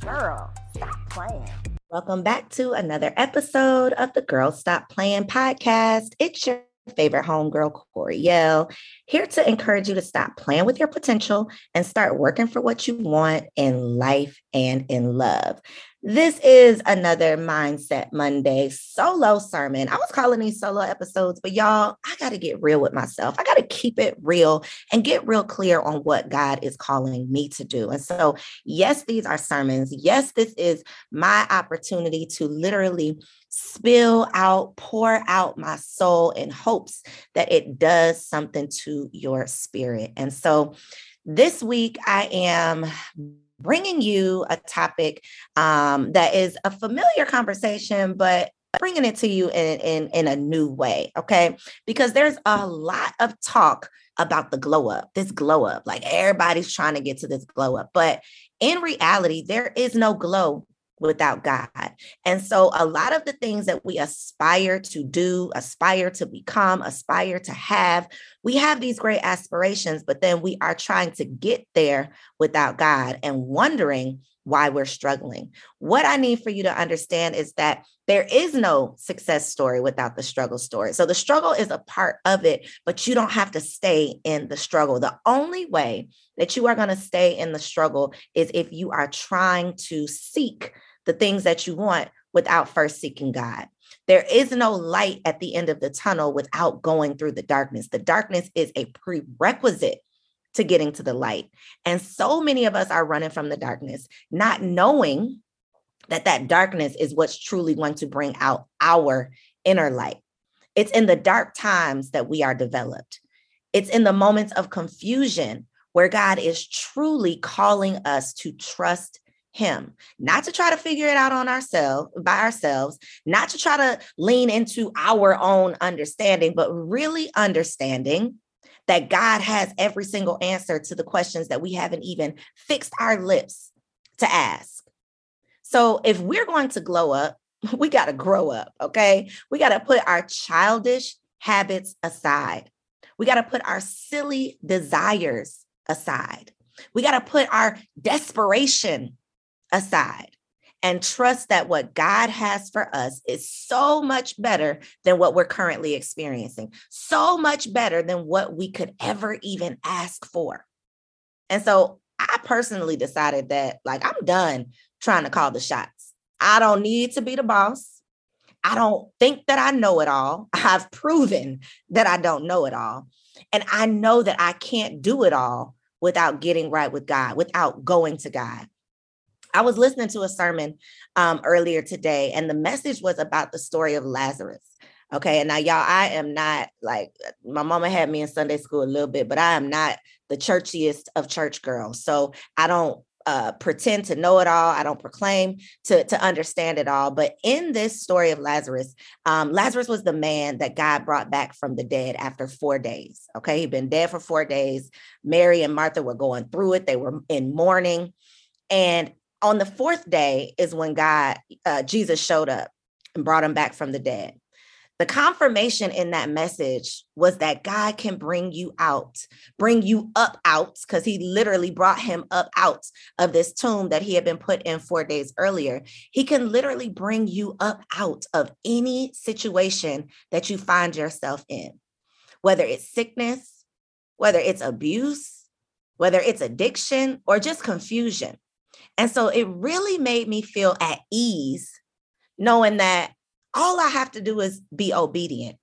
Girl, stop playing. Welcome back to another episode of the Girl Stop Playing podcast. It's your favorite homegirl, Koereyelle, here to encourage you to stop playing with your potential and start working for what you want in life and in love. This is another Mindset Monday solo sermon. I was calling these solo episodes, but y'all, I got to get real with myself. I got to keep it real and get real clear on what God is calling me to do. And so, yes, these are sermons. Yes, this is my opportunity to literally spill out, pour out my soul in hopes that it does something to your spirit. And so, this week, I am bringing you a topic um, that is a familiar conversation, but bringing it to you in, in, in a new way. Okay. Because there's a lot of talk about the glow up, this glow up. Like everybody's trying to get to this glow up. But in reality, there is no glow without God. And so a lot of the things that we aspire to do, aspire to become, aspire to have, we have these great aspirations, but then we are trying to get there without God and wondering why we're struggling. What I need for you to understand is that there is no success story without the struggle story. So the struggle is a part of it, but you don't have to stay in the struggle. The only way that you are going to stay in the struggle is if you are trying to seek the things that you want without first seeking God. There is no light at the end of the tunnel without going through the darkness. The darkness is a prerequisite to getting to the light. And so many of us are running from the darkness, not knowing that that darkness is what's truly going to bring out our inner light. It's in the dark times that we are developed. It's in the moments of confusion where God is truly calling us to trust him. Not to try to figure it out on ourselves by ourselves not to try to lean into our own understanding but really understanding that god has every single answer to the questions that we haven't even fixed our lips to ask. So if we're going to glow up we got to grow up okay? We got to put our childish habits aside. We got to put our silly desires aside. We got to put our desperation aside and trust that what God has for us is so much better than what we're currently experiencing, so much better than what we could ever even ask for. And so I personally decided that, like, I'm done trying to call the shots. I don't need to be the boss. I don't think that I know it all. I've proven that I don't know it all. And I know that I can't do it all without getting right with God, without going to God. I was listening to a sermon um, earlier today, and the message was about the story of Lazarus. Okay. And now, y'all, I am not like my mama had me in Sunday school a little bit, but I am not the churchiest of church girls. So I don't uh, pretend to know it all. I don't proclaim to, to understand it all. But in this story of Lazarus, um, Lazarus was the man that God brought back from the dead after four days. Okay. He'd been dead for four days. Mary and Martha were going through it, they were in mourning. And on the fourth day is when God, uh, Jesus showed up and brought him back from the dead the confirmation in that message was that God can bring you out, bring you up out, because he literally brought him up out of this tomb that he had been put in four days earlier. He can literally bring you up out of any situation that you find yourself in, whether it's sickness, whether it's abuse, whether it's addiction, or just confusion. And so it really made me feel at ease knowing that all I have to do is be obedient.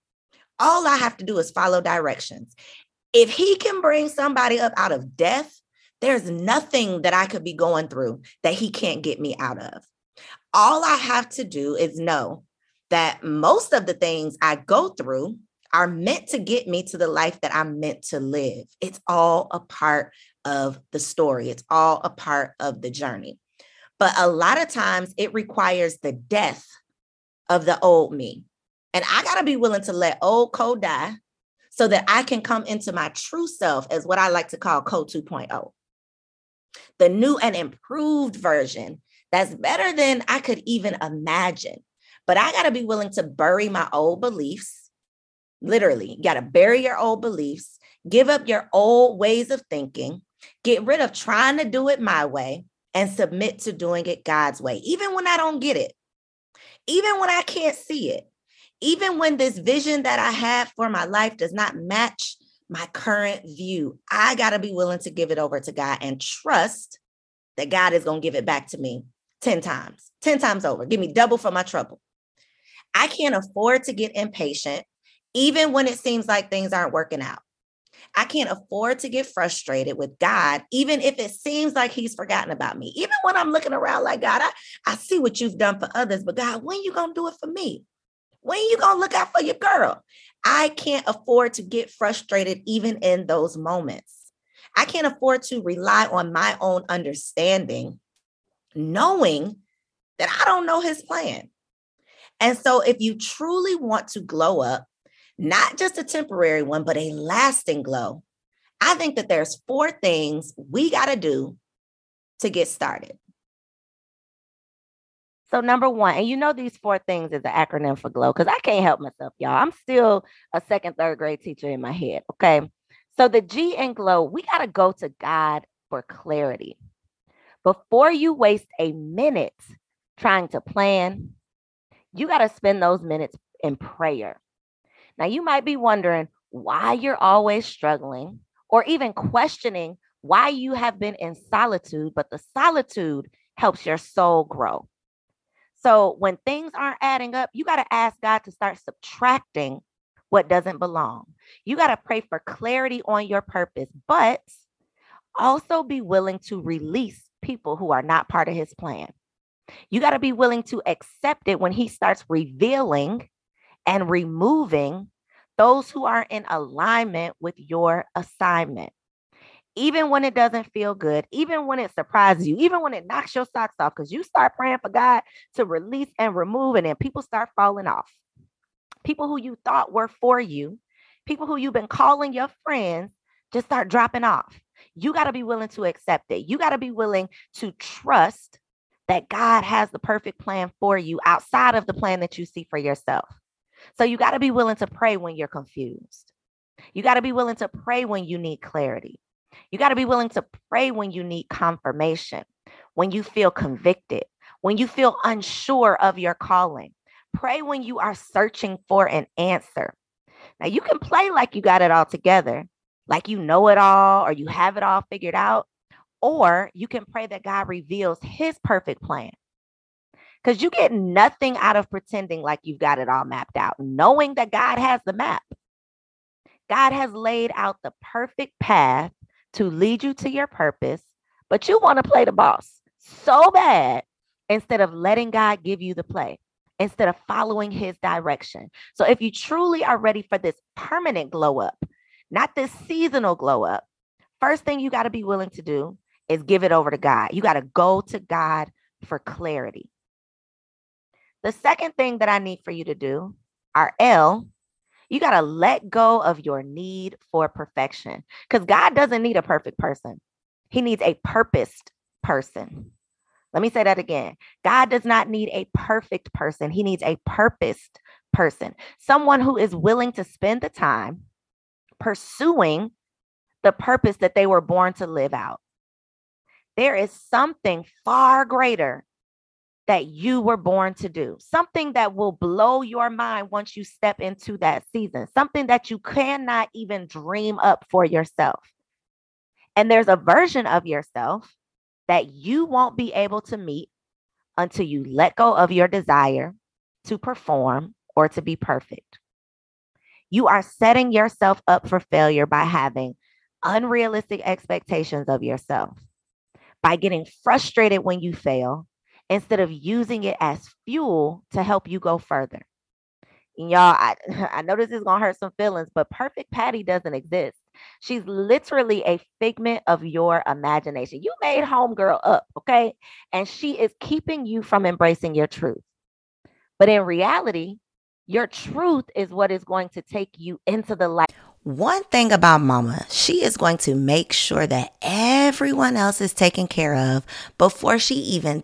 All I have to do is follow directions. If he can bring somebody up out of death, there's nothing that I could be going through that he can't get me out of. All I have to do is know that most of the things I go through are meant to get me to the life that I'm meant to live. It's all a part of the story, it's all a part of the journey. But a lot of times it requires the death of the old me. And I got to be willing to let old code die so that I can come into my true self as what I like to call code 2.0. The new and improved version that's better than I could even imagine. But I got to be willing to bury my old beliefs. Literally, you got to bury your old beliefs, give up your old ways of thinking, get rid of trying to do it my way, and submit to doing it God's way, even when I don't get it even when I can't see it, even when this vision that I have for my life does not match my current view, I got to be willing to give it over to God and trust that God is going to give it back to me 10 times, 10 times over. Give me double for my trouble. I can't afford to get impatient, even when it seems like things aren't working out. I can't afford to get frustrated with God, even if it seems like He's forgotten about me. Even when I'm looking around like, God, I, I see what you've done for others, but God, when you going to do it for me? When you going to look out for your girl? I can't afford to get frustrated even in those moments. I can't afford to rely on my own understanding, knowing that I don't know his plan. And so, if you truly want to glow up, not just a temporary one, but a lasting glow. I think that there's four things we got to do to get started. So number one, and you know these four things is an acronym for glow because I can't help myself, y'all. I'm still a second, third grade teacher in my head. Okay. So the G and glow, we got to go to God for clarity. Before you waste a minute trying to plan, you got to spend those minutes in prayer. Now, you might be wondering why you're always struggling or even questioning why you have been in solitude, but the solitude helps your soul grow. So when things aren't adding up, you got to ask God to start subtracting what doesn't belong. You got to pray for clarity on your purpose, but also be willing to release people who are not part of his plan. You got to be willing to accept it when he starts revealing and removing those who are in alignment with your assignment. Even when it doesn't feel good, even when it surprises you, even when it knocks your socks off, because you start praying for God to release and remove, and then people start falling off. People who you thought were for you, people who you've been calling your friends, just start dropping off. You got to be willing to accept it. You got to be willing to trust that God has the perfect plan for you outside of the plan that you see for yourself. So you got to be willing to pray when you're confused. You got to be willing to pray when you need clarity. You got to be willing to pray when you need confirmation, when you feel convicted, when you feel unsure of your calling. Pray when you are searching for an answer. Now, you can play like you got it all together, like you know it all or you have it all figured out, or you can pray that God reveals his perfect plan because you get nothing out of pretending like you've got it all mapped out, knowing that God has the map. God has laid out the perfect path to lead you to your purpose, but you want to play the boss so bad instead of letting God give you the play, instead of following his direction. So if you truly are ready for this permanent glow up, not this seasonal glow up, first thing you got to be willing to do is give it over to God. You got to go to God for clarity. The second thing that I need for you to do, our L, you got to let go of your need for perfection because God doesn't need a perfect person. He needs a purposed person. Let me say that again. God does not need a perfect person. He needs a purposed person, someone who is willing to spend the time pursuing the purpose that they were born to live out. There is something far greater that you were born to do, something that will blow your mind once you step into that season, something that you cannot even dream up for yourself. And there's a version of yourself that you won't be able to meet until you let go of your desire to perform or to be perfect. You are setting yourself up for failure by having unrealistic expectations of yourself, by getting frustrated when you fail instead of using it as fuel to help you go further. And y'all, I, I know this is going to hurt some feelings, but perfect Patty doesn't exist. She's literally a figment of your imagination. You made homegirl up, okay? And she is keeping you from embracing your truth. But in reality, your truth is what is going to take you into the light. One thing about mama, she is going to make sure that everyone else is taken care of before she even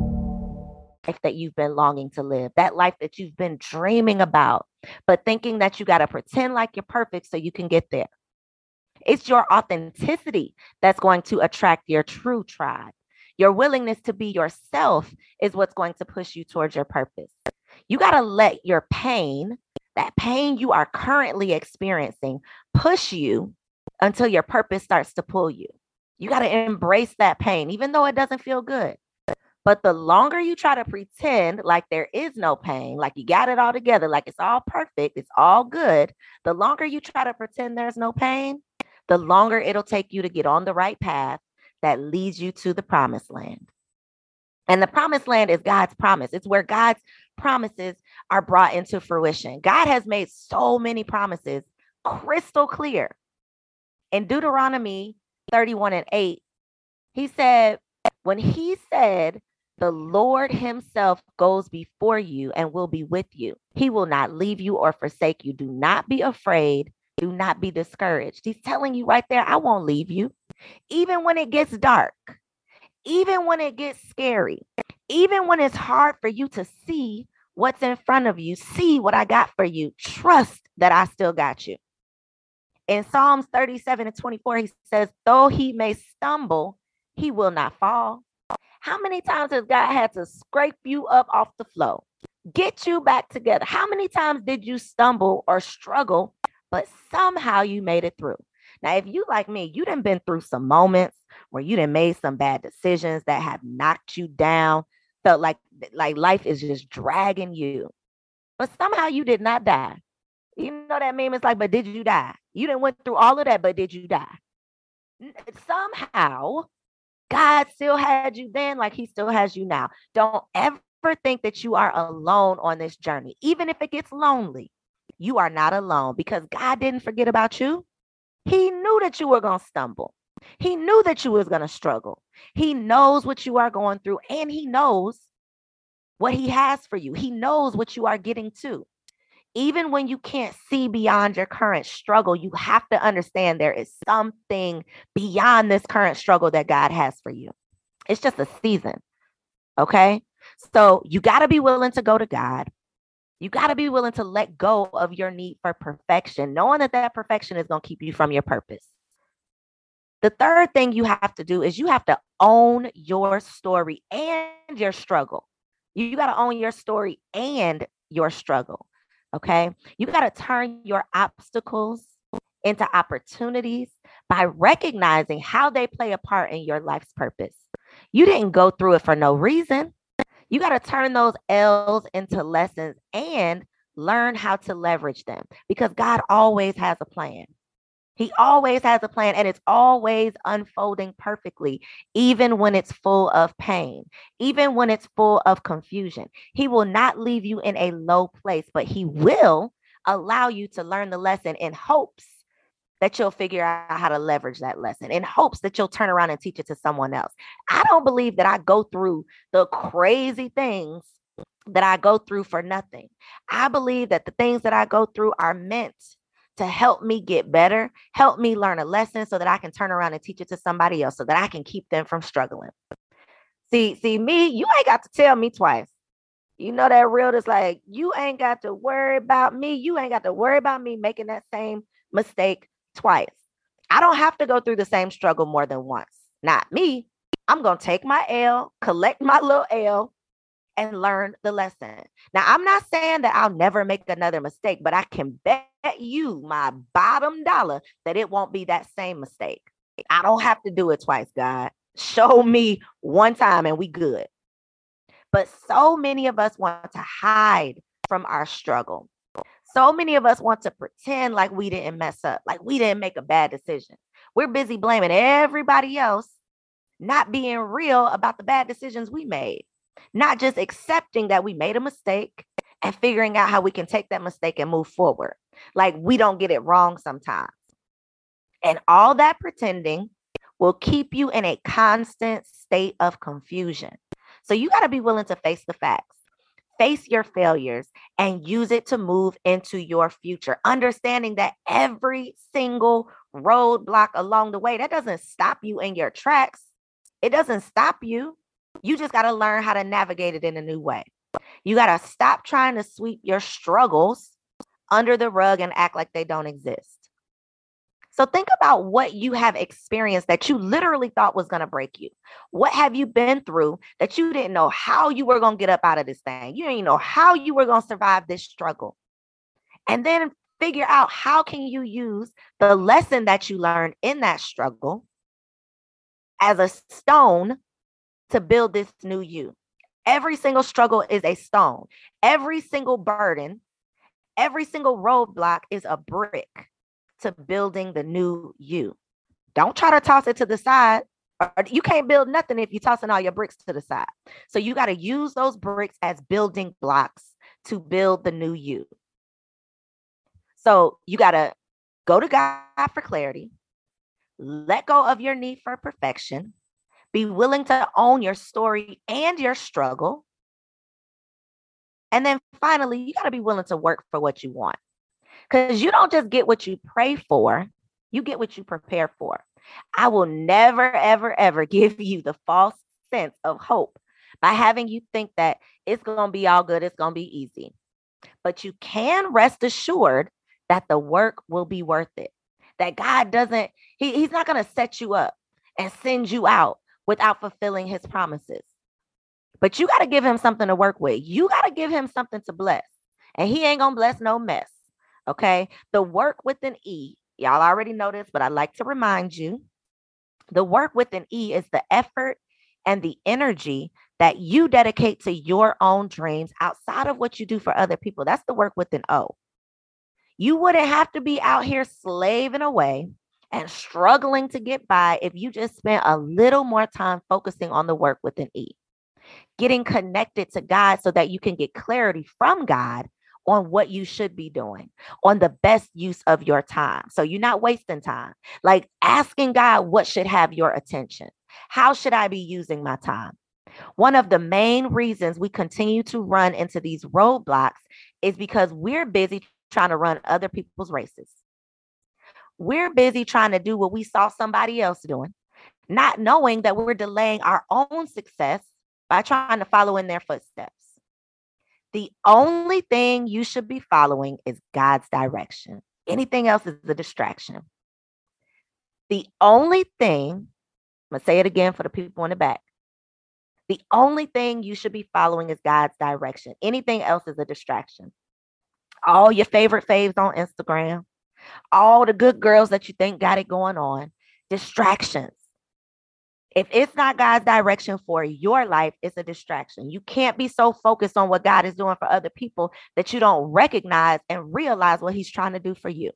that you've been longing to live, that life that you've been dreaming about, but thinking that you got to pretend like you're perfect so you can get there. It's your authenticity that's going to attract your true tribe. Your willingness to be yourself is what's going to push you towards your purpose. You got to let your pain, that pain you are currently experiencing, push you until your purpose starts to pull you. You got to embrace that pain, even though it doesn't feel good. But the longer you try to pretend like there is no pain, like you got it all together, like it's all perfect, it's all good, the longer you try to pretend there's no pain, the longer it'll take you to get on the right path that leads you to the promised land. And the promised land is God's promise. It's where God's promises are brought into fruition. God has made so many promises crystal clear. In Deuteronomy 31 and 8, he said, when he said, the Lord Himself goes before you and will be with you. He will not leave you or forsake you. Do not be afraid. Do not be discouraged. He's telling you right there, I won't leave you. Even when it gets dark, even when it gets scary, even when it's hard for you to see what's in front of you, see what I got for you. Trust that I still got you. In Psalms 37 and 24, he says, Though he may stumble, he will not fall. How many times has God had to scrape you up off the floor, get you back together? How many times did you stumble or struggle, but somehow you made it through? Now, if you like me, you done been through some moments where you done made some bad decisions that have knocked you down, felt like like life is just dragging you, but somehow you did not die. You know that meme? It's like, but did you die? You didn't went through all of that, but did you die? Somehow God still had you then, like He still has you now. Don't ever think that you are alone on this journey, even if it gets lonely. you are not alone because God didn't forget about you. He knew that you were going to stumble. He knew that you was going to struggle. He knows what you are going through and he knows what he has for you. He knows what you are getting to. Even when you can't see beyond your current struggle, you have to understand there is something beyond this current struggle that God has for you. It's just a season. Okay. So you got to be willing to go to God. You got to be willing to let go of your need for perfection, knowing that that perfection is going to keep you from your purpose. The third thing you have to do is you have to own your story and your struggle. You got to own your story and your struggle. Okay. You got to turn your obstacles into opportunities by recognizing how they play a part in your life's purpose. You didn't go through it for no reason. You got to turn those L's into lessons and learn how to leverage them because God always has a plan. He always has a plan and it's always unfolding perfectly, even when it's full of pain, even when it's full of confusion. He will not leave you in a low place, but He will allow you to learn the lesson in hopes that you'll figure out how to leverage that lesson in hopes that you'll turn around and teach it to someone else. I don't believe that I go through the crazy things that I go through for nothing. I believe that the things that I go through are meant to help me get better, help me learn a lesson so that I can turn around and teach it to somebody else so that I can keep them from struggling. See, see me, you ain't got to tell me twice. You know that real is like you ain't got to worry about me. You ain't got to worry about me making that same mistake twice. I don't have to go through the same struggle more than once. Not me. I'm going to take my L, collect my little L, and learn the lesson. Now, I'm not saying that I'll never make another mistake, but I can bet you my bottom dollar that it won't be that same mistake. I don't have to do it twice, God. Show me one time and we good. But so many of us want to hide from our struggle. So many of us want to pretend like we didn't mess up, like we didn't make a bad decision. We're busy blaming everybody else, not being real about the bad decisions we made, not just accepting that we made a mistake and figuring out how we can take that mistake and move forward. Like we don't get it wrong sometimes. And all that pretending will keep you in a constant state of confusion. So you got to be willing to face the facts face your failures and use it to move into your future. Understanding that every single roadblock along the way, that doesn't stop you in your tracks. It doesn't stop you. You just got to learn how to navigate it in a new way. You got to stop trying to sweep your struggles under the rug and act like they don't exist. So think about what you have experienced that you literally thought was going to break you. What have you been through that you didn't know how you were going to get up out of this thing? You didn't know how you were going to survive this struggle. And then figure out how can you use the lesson that you learned in that struggle as a stone to build this new you. Every single struggle is a stone. Every single burden, every single roadblock is a brick to building the new you. Don't try to toss it to the side. You can't build nothing if you're tossing all your bricks to the side. So you got to use those bricks as building blocks to build the new you. So you got to go to God for clarity, let go of your need for perfection, be willing to own your story and your struggle. And then finally, you got to be willing to work for what you want. Because you don't just get what you pray for, you get what you prepare for. I will never, ever, ever give you the false sense of hope by having you think that it's going to be all good, it's going to be easy. But you can rest assured that the work will be worth it. That God doesn't, he, He's not going to set you up and send you out without fulfilling His promises. But you got to give Him something to work with. You got to give Him something to bless. And He ain't going to bless no mess. Okay. The work with an E, y'all already know this, but I'd like to remind you the work with an E is the effort and the energy that you dedicate to your own dreams outside of what you do for other people. That's the work with an O. You wouldn't have to be out here slaving away and struggling to get by if you just spent a little more time focusing on the work with an E. Getting connected to God so that you can get clarity from God on what you should be doing, on the best use of your time. So you're not wasting time. Like asking God what should have your attention. How should I be using my time? One of the main reasons we continue to run into these roadblocks is because we're busy trying to run other people's races. We're busy trying to do what we saw somebody else doing, not knowing that we're delaying our own success by trying to follow in their footsteps. The only thing you should be following is God's direction. Anything else is a distraction. The only thing, I'm to say it again for the people in the back. The only thing you should be following is God's direction. Anything else is a distraction. All your favorite faves on Instagram, all the good girls that you think got it going on, distractions. If it's not God's direction for your life, it's a distraction. You can't be so focused on what God is doing for other people that you don't recognize and realize what He's trying to do for you.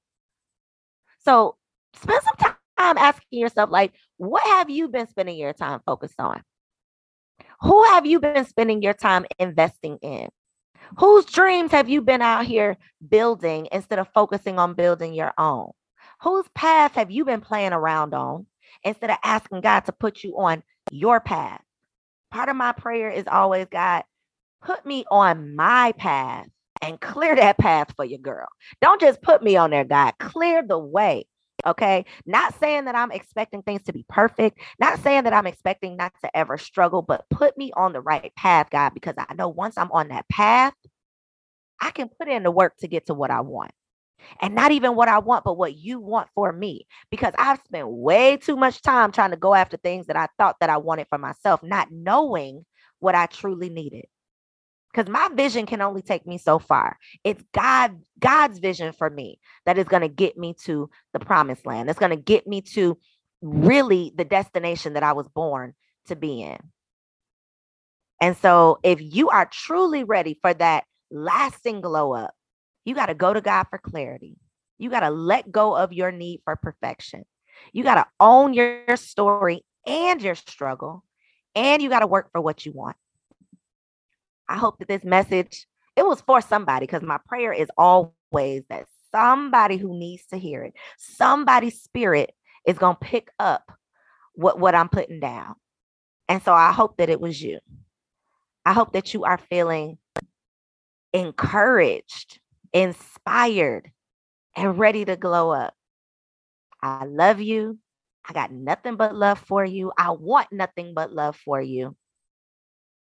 So spend some time asking yourself, like, what have you been spending your time focused on? Who have you been spending your time investing in? Whose dreams have you been out here building instead of focusing on building your own? Whose path have you been playing around on instead of asking God to put you on your path? Part of my prayer is always, God, put me on my path and clear that path for your girl. Don't just put me on there, God. Clear the way. Okay. Not saying that I'm expecting things to be perfect, not saying that I'm expecting not to ever struggle, but put me on the right path, God, because I know once I'm on that path, I can put in the work to get to what I want. And not even what I want, but what you want for me. Because I've spent way too much time trying to go after things that I thought that I wanted for myself, not knowing what I truly needed because my vision can only take me so far. It's God, God's vision for me that is going to get me to the promised land. It's going to get me to really the destination that I was born to be in. And so, if you are truly ready for that lasting glow up, you got to go to God for clarity. You got to let go of your need for perfection. You got to own your story and your struggle, and you got to work for what you want. I hope that this message it was for somebody because my prayer is always that somebody who needs to hear it, somebody's spirit is going to pick up what what I'm putting down. And so I hope that it was you. I hope that you are feeling encouraged, inspired, and ready to glow up. I love you. I got nothing but love for you. I want nothing but love for you.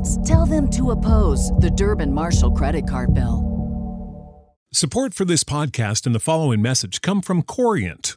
rewards. Tell them to oppose the Durbin Marshall credit card bill. Support for this podcast and the following message come from Corient.